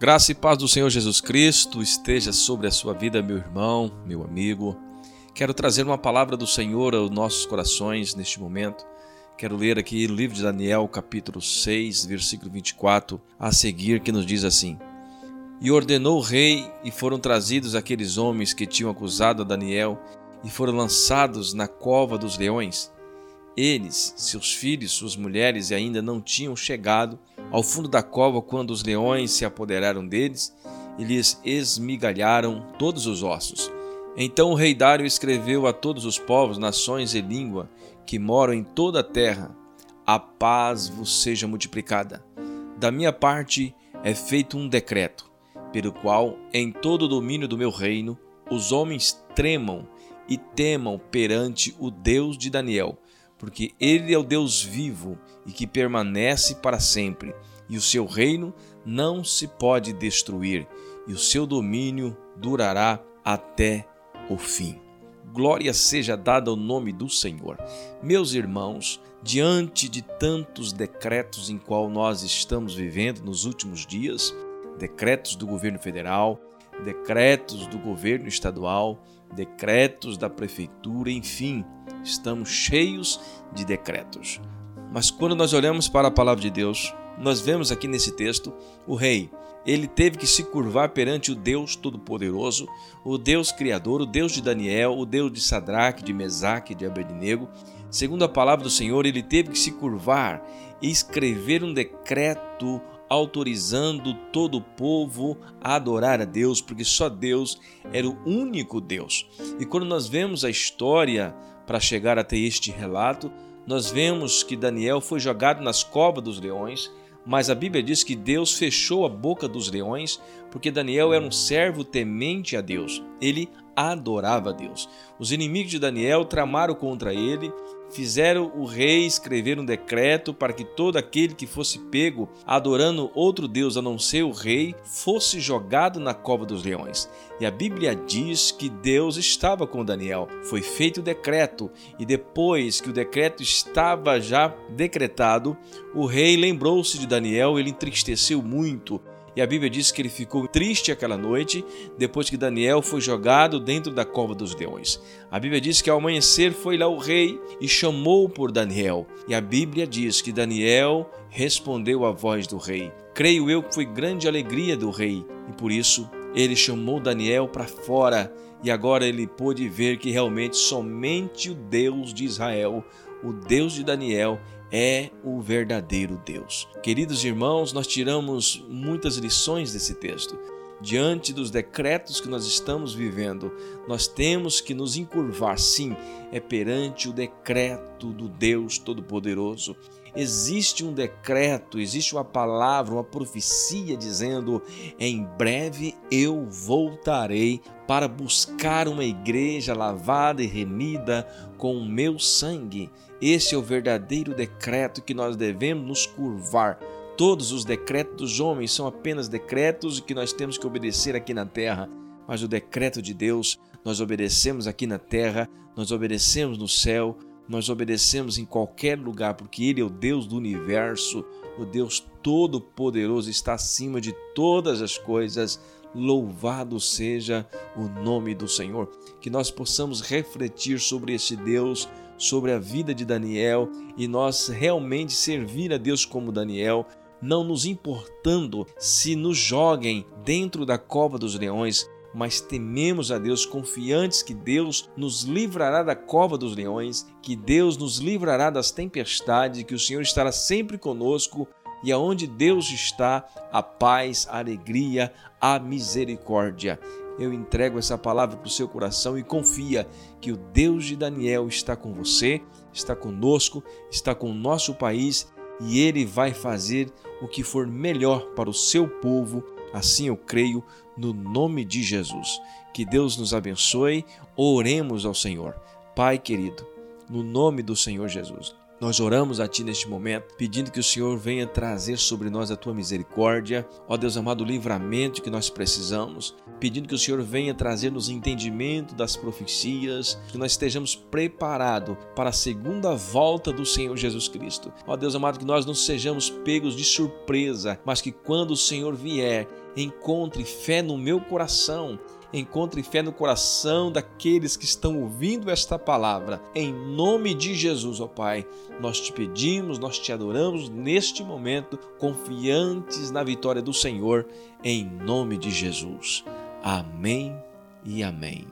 Graça e paz do Senhor Jesus Cristo esteja sobre a sua vida, meu irmão, meu amigo. Quero trazer uma palavra do Senhor aos nossos corações neste momento. Quero ler aqui o livro de Daniel, capítulo 6, versículo 24, a seguir, que nos diz assim: E ordenou o rei, e foram trazidos aqueles homens que tinham acusado a Daniel, e foram lançados na cova dos leões. Eles, seus filhos, suas mulheres ainda não tinham chegado ao fundo da cova quando os leões se apoderaram deles e lhes esmigalharam todos os ossos. Então o rei Dário escreveu a todos os povos, nações e língua que moram em toda a terra: A paz vos seja multiplicada. Da minha parte é feito um decreto, pelo qual, em todo o domínio do meu reino, os homens tremam e temam perante o Deus de Daniel porque ele é o Deus vivo e que permanece para sempre, e o seu reino não se pode destruir, e o seu domínio durará até o fim. Glória seja dada ao nome do Senhor. Meus irmãos, diante de tantos decretos em qual nós estamos vivendo nos últimos dias, decretos do governo federal, decretos do governo estadual, decretos da prefeitura, enfim, estamos cheios de decretos. Mas quando nós olhamos para a palavra de Deus, nós vemos aqui nesse texto o rei. Ele teve que se curvar perante o Deus Todo-Poderoso, o Deus Criador, o Deus de Daniel, o Deus de Sadraque, de Mesaque, de Abednego. Segundo a palavra do Senhor, ele teve que se curvar e escrever um decreto autorizando todo o povo a adorar a Deus, porque só Deus era o único Deus. E quando nós vemos a história para chegar até este relato, nós vemos que Daniel foi jogado nas covas dos leões, mas a Bíblia diz que Deus fechou a boca dos leões, porque Daniel era um servo temente a Deus. Ele adorava Deus. Os inimigos de Daniel tramaram contra ele, fizeram o rei escrever um decreto para que todo aquele que fosse pego adorando outro Deus a não ser o rei fosse jogado na cova dos leões. E a Bíblia diz que Deus estava com Daniel. Foi feito o decreto, e depois que o decreto estava já decretado, o rei lembrou-se de Daniel, ele entristeceu muito e a Bíblia diz que ele ficou triste aquela noite depois que Daniel foi jogado dentro da cova dos leões. A Bíblia diz que ao amanhecer foi lá o rei e chamou por Daniel. E a Bíblia diz que Daniel respondeu à voz do rei. Creio eu que foi grande alegria do rei e por isso ele chamou Daniel para fora e agora ele pôde ver que realmente somente o Deus de Israel, o Deus de Daniel, é o verdadeiro Deus. Queridos irmãos, nós tiramos muitas lições desse texto. Diante dos decretos que nós estamos vivendo, nós temos que nos encurvar, sim, é perante o decreto do Deus Todo-Poderoso. Existe um decreto, existe uma palavra, uma profecia dizendo: em breve eu voltarei para buscar uma igreja lavada e remida com o meu sangue. Esse é o verdadeiro decreto que nós devemos nos curvar. Todos os decretos dos homens são apenas decretos que nós temos que obedecer aqui na terra, mas o decreto de Deus nós obedecemos aqui na terra, nós obedecemos no céu, nós obedecemos em qualquer lugar, porque Ele é o Deus do universo, o Deus Todo-Poderoso, está acima de todas as coisas Louvado seja o nome do Senhor. Que nós possamos refletir sobre esse Deus, sobre a vida de Daniel e nós realmente servir a Deus como Daniel, não nos importando se nos joguem dentro da cova dos leões, mas tememos a Deus, confiantes que Deus nos livrará da cova dos leões, que Deus nos livrará das tempestades, que o Senhor estará sempre conosco e aonde Deus está, a paz, a alegria, a misericórdia. Eu entrego essa palavra para o seu coração e confia que o Deus de Daniel está com você, está conosco, está com o nosso país e ele vai fazer o que for melhor para o seu povo. Assim eu creio no nome de Jesus. Que Deus nos abençoe. Oremos ao Senhor. Pai querido, no nome do Senhor Jesus. Nós oramos a Ti neste momento, pedindo que o Senhor venha trazer sobre nós a Tua misericórdia, ó Deus amado, o livramento que nós precisamos, pedindo que o Senhor venha trazer-nos entendimento das profecias, que nós estejamos preparados para a segunda volta do Senhor Jesus Cristo. Ó Deus amado, que nós não sejamos pegos de surpresa, mas que quando o Senhor vier, encontre fé no meu coração, encontre fé no coração daqueles que estão ouvindo esta palavra. Em nome de Jesus, ó Pai, nós te pedimos, nós te adoramos neste momento, confiantes na vitória do Senhor, em nome de Jesus. Amém e amém.